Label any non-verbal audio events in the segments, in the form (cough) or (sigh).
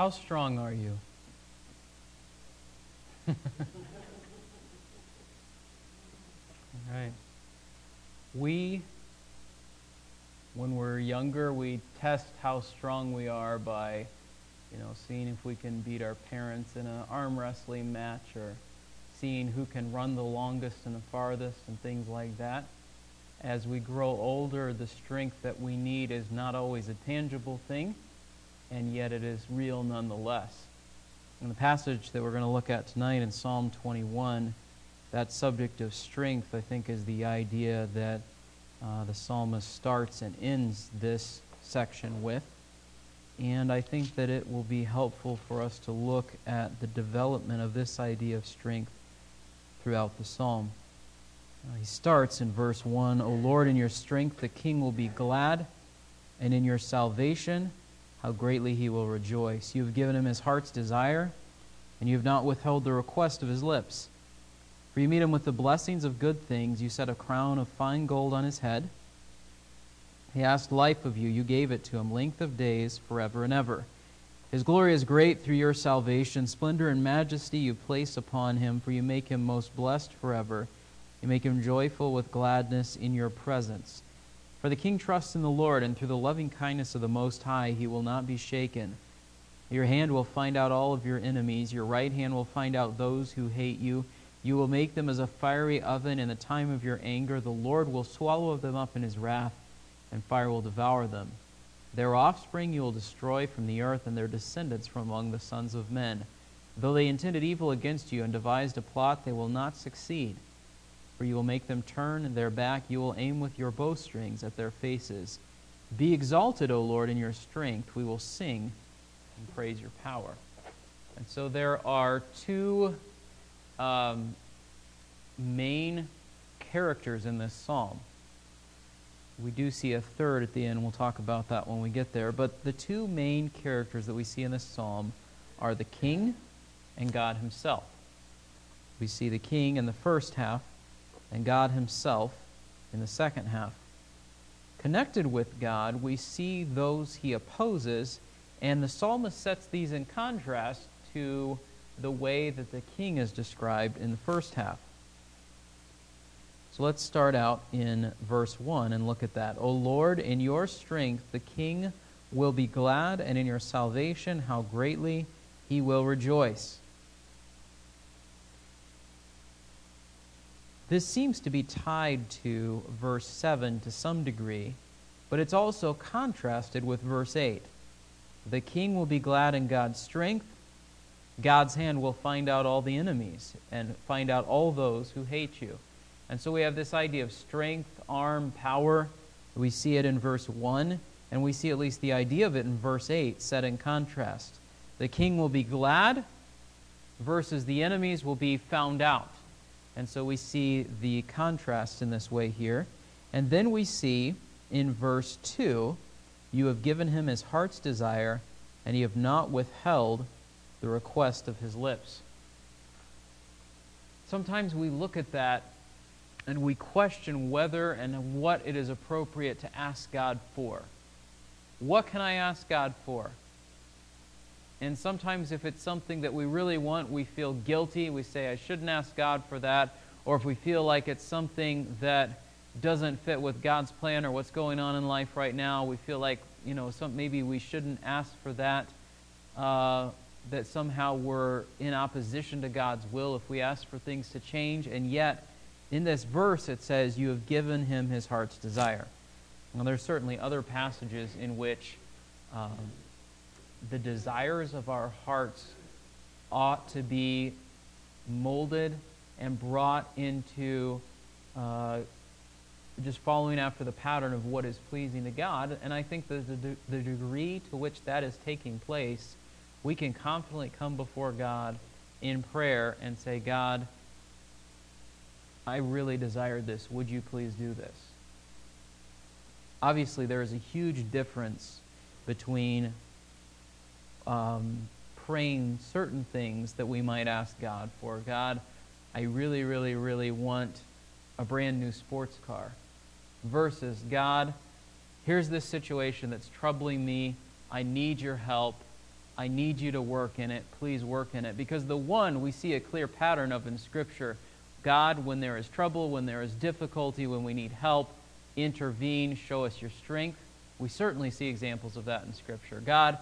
How strong are you? (laughs) All right. We, when we're younger, we test how strong we are by, you know, seeing if we can beat our parents in an arm wrestling match or seeing who can run the longest and the farthest and things like that. As we grow older, the strength that we need is not always a tangible thing, and yet it is real nonetheless. In the passage that we're going to look at tonight in Psalm 21, that subject of strength, I think, is the idea that uh, the psalmist starts and ends this section with. And I think that it will be helpful for us to look at the development of this idea of strength throughout the psalm. Uh, he starts in verse 1 O Lord, in your strength the king will be glad, and in your salvation how greatly he will rejoice. You have given him his heart's desire, and you have not withheld the request of his lips. For you meet him with the blessings of good things. You set a crown of fine gold on his head. He asked life of you. You gave it to him, length of days, forever and ever. His glory is great through your salvation. Splendor and majesty you place upon him, for you make him most blessed forever. You make him joyful with gladness in your presence. For the king trusts in the Lord, and through the loving kindness of the Most High he will not be shaken. Your hand will find out all of your enemies, your right hand will find out those who hate you. You will make them as a fiery oven in the time of your anger. The Lord will swallow them up in his wrath, and fire will devour them. Their offspring you will destroy from the earth, and their descendants from among the sons of men. Though they intended evil against you and devised a plot, they will not succeed. For you will make them turn their back, you will aim with your bowstrings at their faces. Be exalted, O Lord, in your strength. We will sing and praise your power. And so there are two um, main characters in this psalm. We do see a third at the end. We'll talk about that when we get there. But the two main characters that we see in this psalm are the king and God himself. We see the king in the first half, and God Himself in the second half. Connected with God, we see those He opposes, and the psalmist sets these in contrast to the way that the king is described in the first half. So let's start out in verse 1 and look at that. O Lord, in your strength the king will be glad, and in your salvation how greatly he will rejoice. This seems to be tied to verse 7 to some degree, but it's also contrasted with verse 8. The king will be glad in God's strength. God's hand will find out all the enemies and find out all those who hate you. And so we have this idea of strength, arm, power. We see it in verse 1, and we see at least the idea of it in verse 8 set in contrast. The king will be glad versus the enemies will be found out. And so we see the contrast in this way here. And then we see in verse 2 you have given him his heart's desire, and you have not withheld the request of his lips. Sometimes we look at that and we question whether and what it is appropriate to ask God for. What can I ask God for? And sometimes, if it's something that we really want, we feel guilty. We say, I shouldn't ask God for that. Or if we feel like it's something that doesn't fit with God's plan or what's going on in life right now, we feel like, you know, some, maybe we shouldn't ask for that. Uh, that somehow we're in opposition to God's will if we ask for things to change. And yet, in this verse, it says, You have given him his heart's desire. Now, there's certainly other passages in which. Um, the desires of our hearts ought to be molded and brought into uh, just following after the pattern of what is pleasing to God. And I think that the, the degree to which that is taking place, we can confidently come before God in prayer and say, God, I really desired this. Would you please do this? Obviously, there is a huge difference between um, praying certain things that we might ask God for. God, I really, really, really want a brand new sports car. Versus, God, here's this situation that's troubling me. I need your help. I need you to work in it. Please work in it. Because the one we see a clear pattern of in Scripture God, when there is trouble, when there is difficulty, when we need help, intervene, show us your strength. We certainly see examples of that in Scripture. God,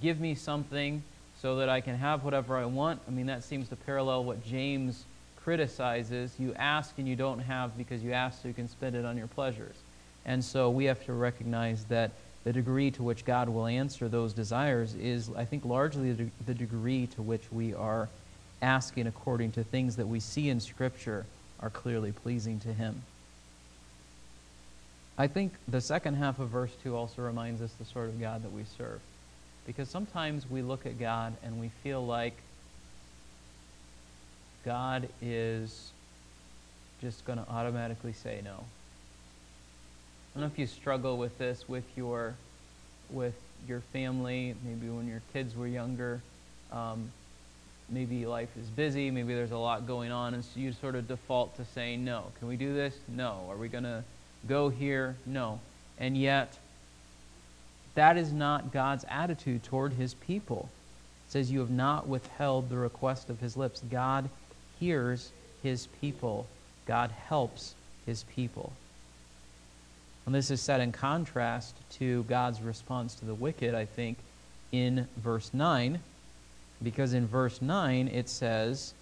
give me something so that I can have whatever I want. I mean, that seems to parallel what James criticizes. You ask and you don't have because you ask so you can spend it on your pleasures. And so we have to recognize that the degree to which God will answer those desires is, I think, largely the degree to which we are asking according to things that we see in Scripture are clearly pleasing to Him. I think the second half of verse 2 also reminds us the sort of God that we serve. Because sometimes we look at God and we feel like God is just going to automatically say no. I don't know if you struggle with this with your with your family, maybe when your kids were younger. Um, maybe life is busy, maybe there's a lot going on, and so you sort of default to saying no. Can we do this? No. Are we going to go here? No. And yet, that is not God's attitude toward his people. It says, You have not withheld the request of his lips. God hears his people, God helps his people. And this is set in contrast to God's response to the wicked, I think, in verse 9. Because in verse 9 it says,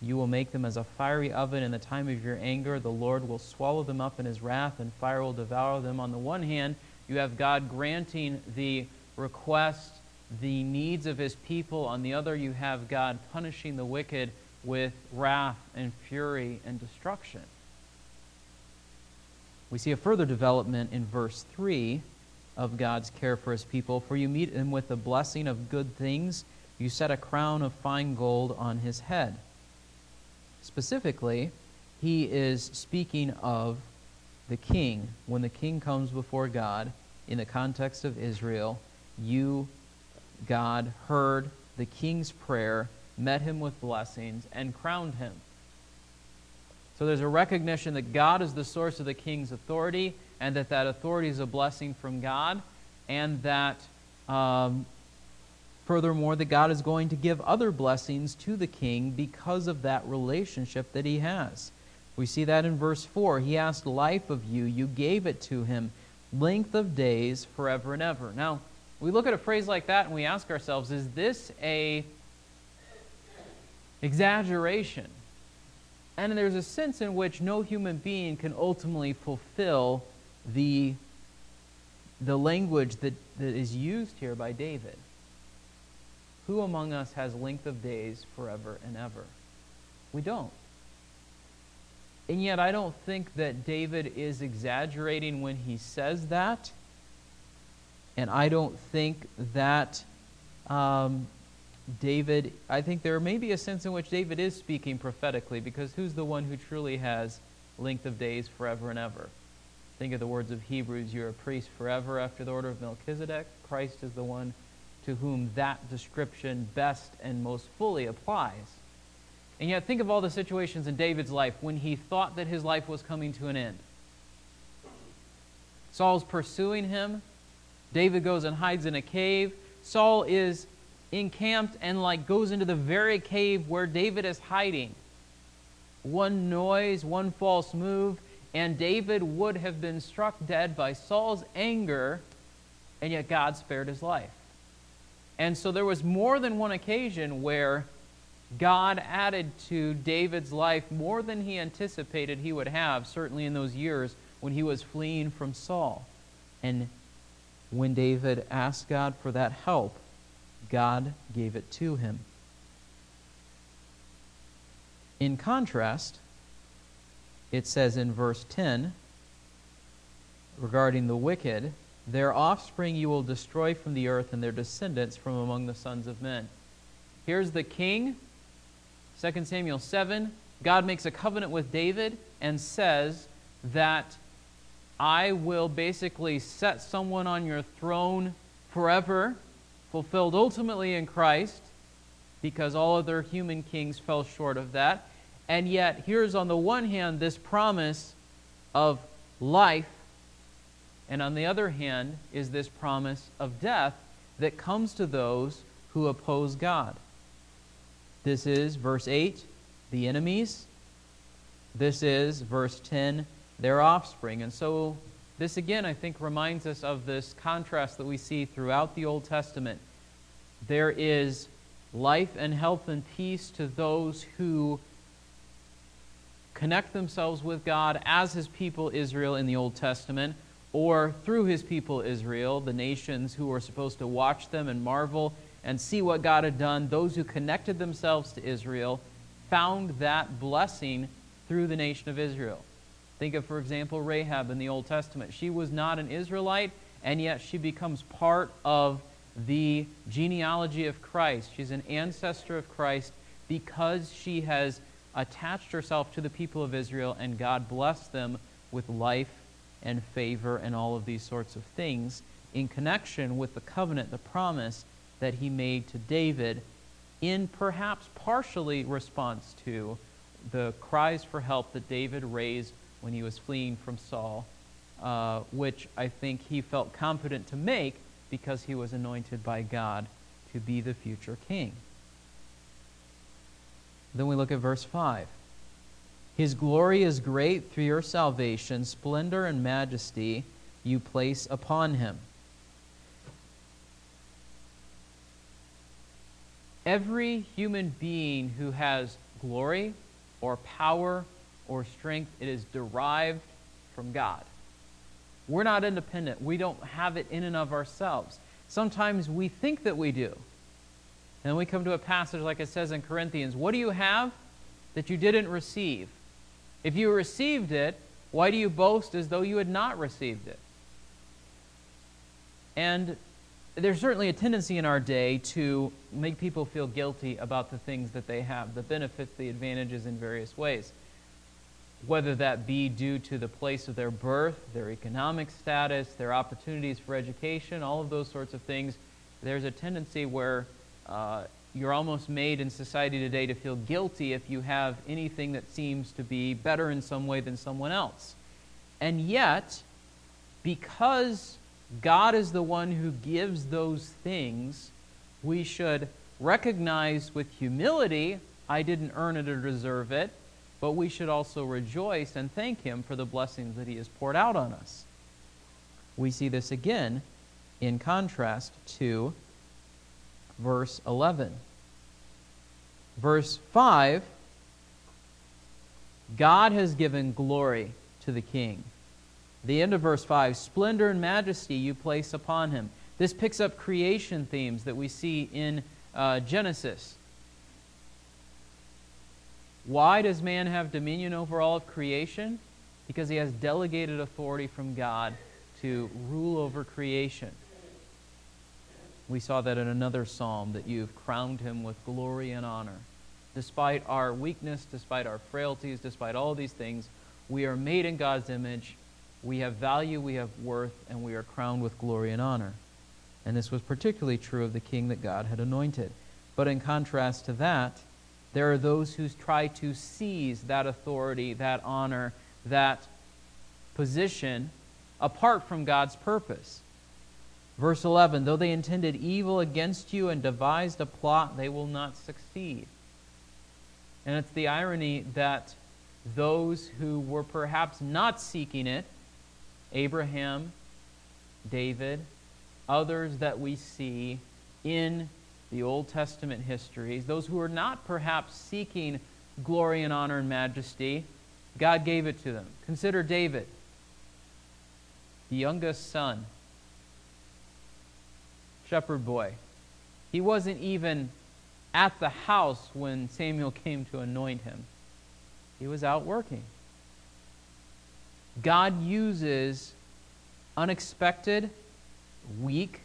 You will make them as a fiery oven in the time of your anger. The Lord will swallow them up in his wrath, and fire will devour them. On the one hand, you have God granting the request, the needs of his people. On the other, you have God punishing the wicked with wrath and fury and destruction. We see a further development in verse 3 of God's care for his people. For you meet him with the blessing of good things you set a crown of fine gold on his head. Specifically, he is speaking of the king. When the king comes before God, in the context of Israel, you, God, heard the king's prayer, met him with blessings, and crowned him. So there's a recognition that God is the source of the king's authority, and that that authority is a blessing from God, and that um, Furthermore, that God is going to give other blessings to the king because of that relationship that he has. We see that in verse 4. He asked life of you, you gave it to him, length of days forever and ever. Now, we look at a phrase like that and we ask ourselves, is this a exaggeration? And there's a sense in which no human being can ultimately fulfill the, the language that, that is used here by David. Who among us has length of days forever and ever? We don't. And yet, I don't think that David is exaggerating when he says that. And I don't think that um, David, I think there may be a sense in which David is speaking prophetically because who's the one who truly has length of days forever and ever? Think of the words of Hebrews you're a priest forever after the order of Melchizedek. Christ is the one to whom that description best and most fully applies. And yet, think of all the situations in David's life when he thought that his life was coming to an end. Saul's pursuing him. David goes and hides in a cave. Saul is encamped and like goes into the very cave where David is hiding. One noise, one false move, and David would have been struck dead by Saul's anger, and yet God spared his life. And so there was more than one occasion where God added to David's life more than he anticipated he would have, certainly in those years when he was fleeing from Saul. And when David asked God for that help, God gave it to him. In contrast, it says in verse 10 regarding the wicked, their offspring you will destroy from the earth, and their descendants from among the sons of men. Here's the king. 2 Samuel 7. God makes a covenant with David and says that I will basically set someone on your throne forever, fulfilled ultimately in Christ, because all other human kings fell short of that. And yet, here's on the one hand this promise of life and on the other hand is this promise of death that comes to those who oppose God. This is verse 8, the enemies. This is verse 10, their offspring. And so, this again, I think, reminds us of this contrast that we see throughout the Old Testament. There is life and health and peace to those who connect themselves with God as his people Israel in the Old Testament, or through his people Israel, the nations who are supposed to watch them and marvel and see what God had done. Those who connected themselves to Israel found that blessing through the nation of Israel. Think of, for example, Rahab in the Old Testament. She was not an Israelite, and yet she becomes part of the genealogy of Christ. She's an ancestor of Christ because she has attached herself to the people of Israel, and God blessed them with life and favor and all of these sorts of things in connection with the covenant, the promise that he made to David, in perhaps partially response to the cries for help that David raised when he was fleeing from Saul, uh, which I think he felt confident to make because he was anointed by God to be the future king. Then we look at verse 5. His glory is great through your salvation, splendor and majesty you place upon him. Every human being who has glory or power or strength, it is derived from God. We're not independent. We don't have it in and of ourselves. Sometimes we think that we do. And we come to a passage like it says in Corinthians What do you have that you didn't receive? If you received it, why do you boast as though you had not received it? And there's certainly a tendency in our day to make people feel guilty about the things that they have, the benefits, the advantages in various ways. Whether that be due to the place of their birth, their economic status, their opportunities for education, all of those sorts of things, there's a tendency where uh, you're almost made in society today to feel guilty if you have anything that seems to be better in some way than someone else. And yet, because God is the one who gives those things, we should recognize with humility, I didn't earn it or deserve it, but we should also rejoice and thank Him for the blessings that He has poured out on us. We see this again in contrast to verse 11. Verse 5 God has given glory to the king. The end of verse 5 splendor and majesty you place upon him. This picks up creation themes that we see in uh, Genesis. Why does man have dominion over all of creation? Because he has delegated authority from God to rule over creation. We saw that in another psalm that you've crowned him with glory and honor. Despite our weakness, despite our frailties, despite all these things, we are made in God's image. We have value, we have worth, and we are crowned with glory and honor. And this was particularly true of the king that God had anointed. But in contrast to that, there are those who try to seize that authority, that honor, that position apart from God's purpose. Verse 11 Though they intended evil against you and devised a plot, they will not succeed. And it's the irony that those who were perhaps not seeking it, Abraham, David, others that we see in the Old Testament histories, those who are not perhaps seeking glory and honor and majesty, God gave it to them. Consider David, the youngest son shepherd boy. He wasn't even at the house when Samuel came to anoint him, he was out working. God uses unexpected, weak,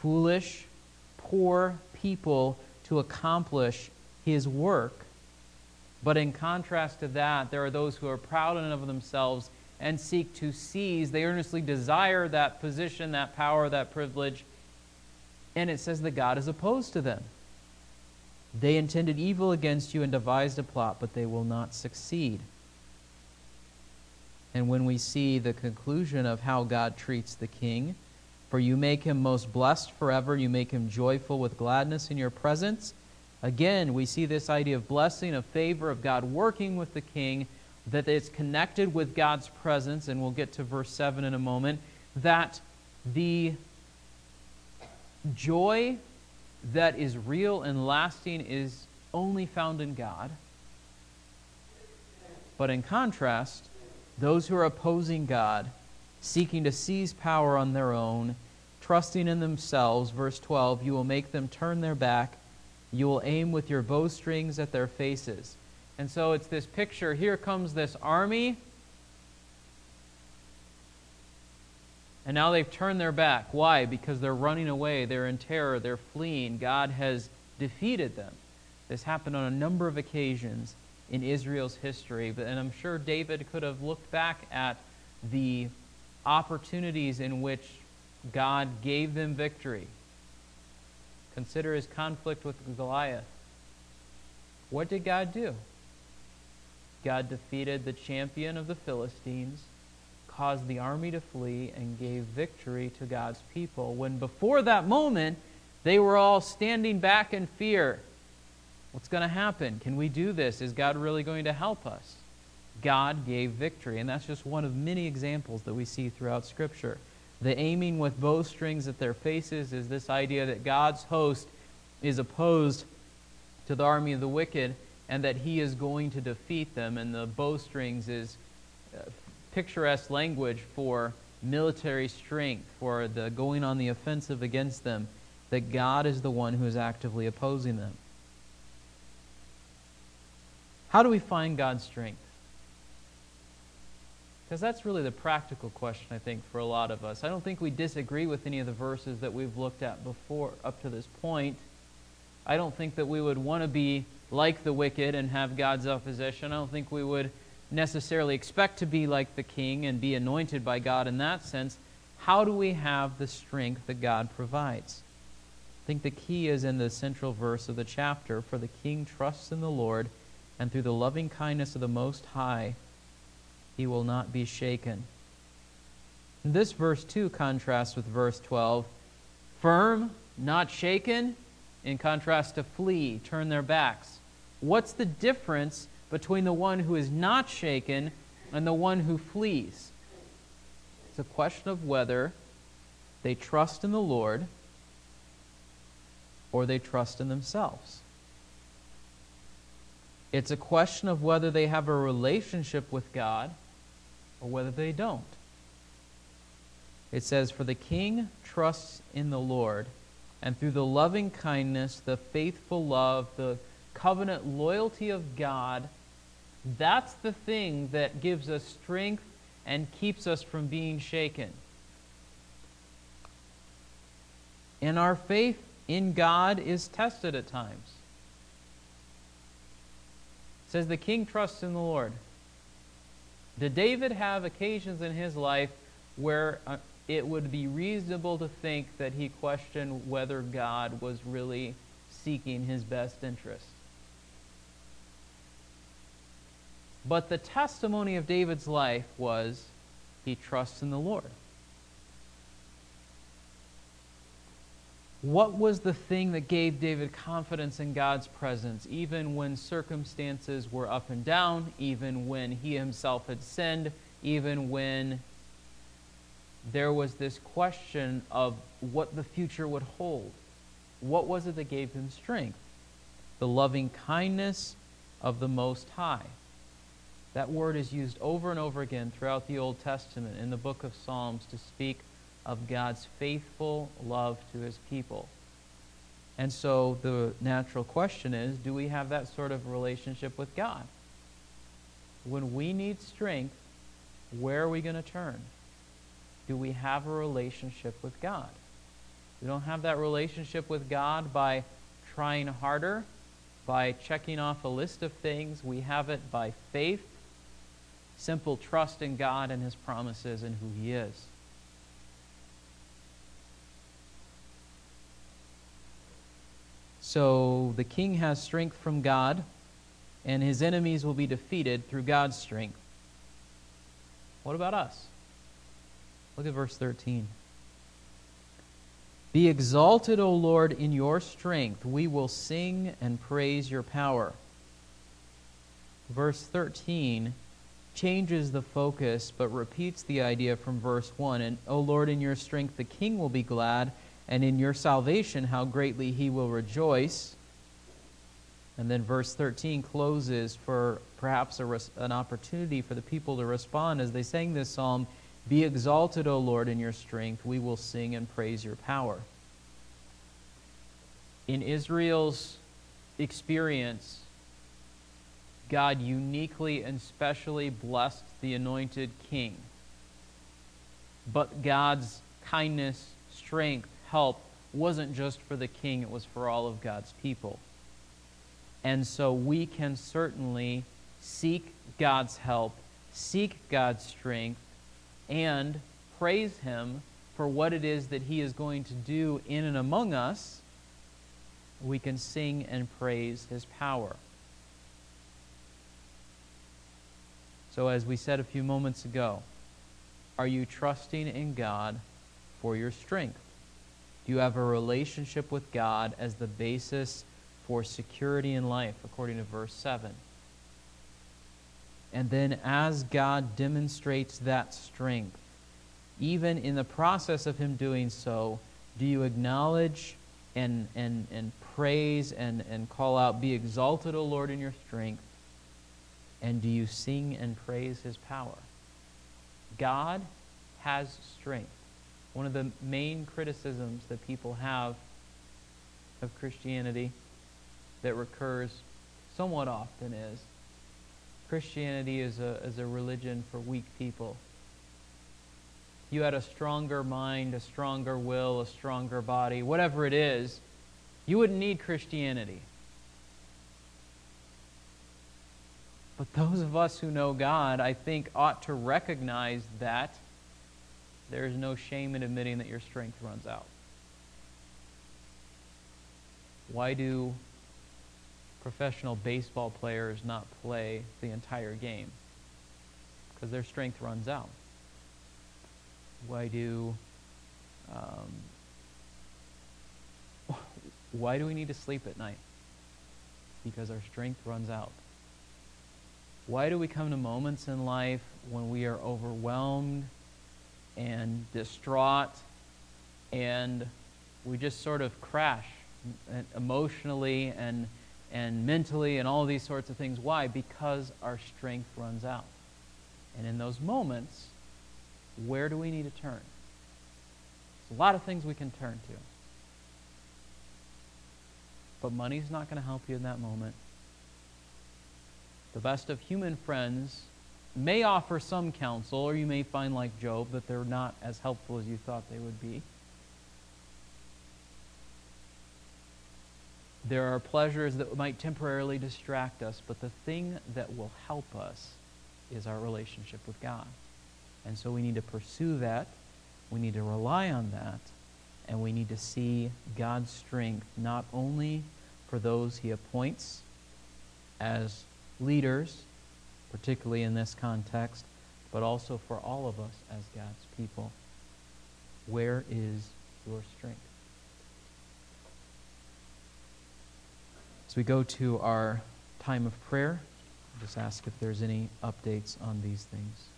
foolish, poor people to accomplish his work. But in contrast to that, there are those who are proud and of themselves and seek to seize. They earnestly desire that position, that power, that privilege. And it says that God is opposed to them. They intended evil against you and devised a plot, but they will not succeed. And when we see the conclusion of how God treats the king, For you make him most blessed forever. You make him joyful with gladness in your presence. Again, we see this idea of blessing, of favor, of God working with the king, that it's connected with God's presence, and we'll get to verse 7 in a moment, that the joy that is real and lasting is only found in God. But in contrast, those who are opposing God, seeking to seize power on their own, trusting in themselves, verse 12, you will make them turn their back. You will aim with your bowstrings at their faces. And so it's this picture. Here comes this army. And now they've turned their back. Why? Because they're running away. They're in terror. They're fleeing. God has defeated them. This happened on a number of occasions in Israel's history. But, And I'm sure David could have looked back at the opportunities in which God gave them victory. Consider his conflict with Goliath. What did God do? God defeated the champion of the Philistines, caused the army to flee, and gave victory to God's people. When before that moment, they were all standing back in fear. What's going to happen? Can we do this? Is God really going to help us? God gave victory. And that's just one of many examples that we see throughout Scripture. The aiming with bowstrings at their faces is this idea that God's host is opposed to the army of the wicked and that he is going to defeat them. And the bowstrings is uh, picturesque language for military strength, for the going on the offensive against them, that God is the one who is actively opposing them. How do we find God's strength? Because that's really the practical question, I think, for a lot of us. I don't think we disagree with any of the verses that we've looked at before up to this point. I don't think that we would want to be like the wicked and have God's opposition. I don't think we would necessarily expect to be like the king and be anointed by God in that sense. How do we have the strength that God provides? I think the key is in the central verse of the chapter For the king trusts in the Lord, and through the loving kindness of the Most High, he will not be shaken. This verse 2 contrasts with verse 12. Firm, not shaken, in contrast to flee, turn their backs. What's the difference between the one who is not shaken and the one who flees? It's a question of whether they trust in the Lord or they trust in themselves. It's a question of whether they have a relationship with God or whether they don't. It says, For the king trusts in the Lord, and through the loving kindness, the faithful love, the covenant loyalty of God, that's the thing that gives us strength and keeps us from being shaken. And our faith in God is tested at times. Says the king trusts in the Lord. Did David have occasions in his life where uh, it would be reasonable to think that he questioned whether God was really seeking his best interest? But the testimony of David's life was he trusts in the Lord. What was the thing that gave David confidence in God's presence, even when circumstances were up and down, even when he himself had sinned, even when there was this question of what the future would hold? What was it that gave him strength? The loving kindness of the Most High. That word is used over and over again throughout the Old Testament in the book of Psalms to speak of God's faithful love to his people. And so the natural question is do we have that sort of relationship with God? When we need strength, where are we going to turn? Do we have a relationship with God? We don't have that relationship with God by trying harder, by checking off a list of things. We have it by faith, simple trust in God and His promises and who He is. So the king has strength from God, and his enemies will be defeated through God's strength. What about us? Look at verse 13. Be exalted, O Lord, in your strength. We will sing and praise your power. Verse 13 changes the focus but repeats the idea from verse 1. And, O Lord, in your strength the king will be glad, and in your salvation how greatly he will rejoice. And then verse 13 closes for perhaps res- an opportunity for the people to respond as they sang this psalm Be exalted, O Lord, in your strength. We will sing and praise your power. In Israel's experience, God uniquely and specially blessed the anointed king. But God's kindness, strength, help wasn't just for the king, it was for all of God's people. And so we can certainly seek God's help, seek God's strength, and praise Him for what it is that He is going to do in and among us. We can sing and praise His power. So, as we said a few moments ago, are you trusting in God for your strength? Do you have a relationship with God as the basis for security in life, according to verse 7? And then, as God demonstrates that strength, even in the process of Him doing so, do you acknowledge and, and, and praise and, and call out, Be exalted, O Lord, in your strength? And do you sing and praise his power? God has strength. One of the main criticisms that people have of Christianity that recurs somewhat often is Christianity is a, is a religion for weak people. You had a stronger mind, a stronger will, a stronger body, whatever it is, you wouldn't need Christianity. But those of us who know God, I think, ought to recognize that there is no shame in admitting that your strength runs out. Why do professional baseball players not play the entire game? Because their strength runs out. Why do um, (laughs) why do we need to sleep at night? Because our strength runs out. Why do we come to moments in life when we are overwhelmed and distraught and we just sort of crash emotionally and, and mentally and all these sorts of things? Why? Because our strength runs out. And in those moments, where do we need to turn? There's a lot of things we can turn to. But money's not going to help you in that moment. The best of human friends may offer some counsel, or you may find, like Job, that they're not as helpful as you thought they would be. There are pleasures that might temporarily distract us, but the thing that will help us is our relationship with God. And so we need to pursue that. We need to rely on that. And we need to see God's strength not only for those he appoints as leaders, particularly in this context, but also for all of us as God's people. Where is your strength? As we go to our time of prayer, just ask if there's any updates on these things.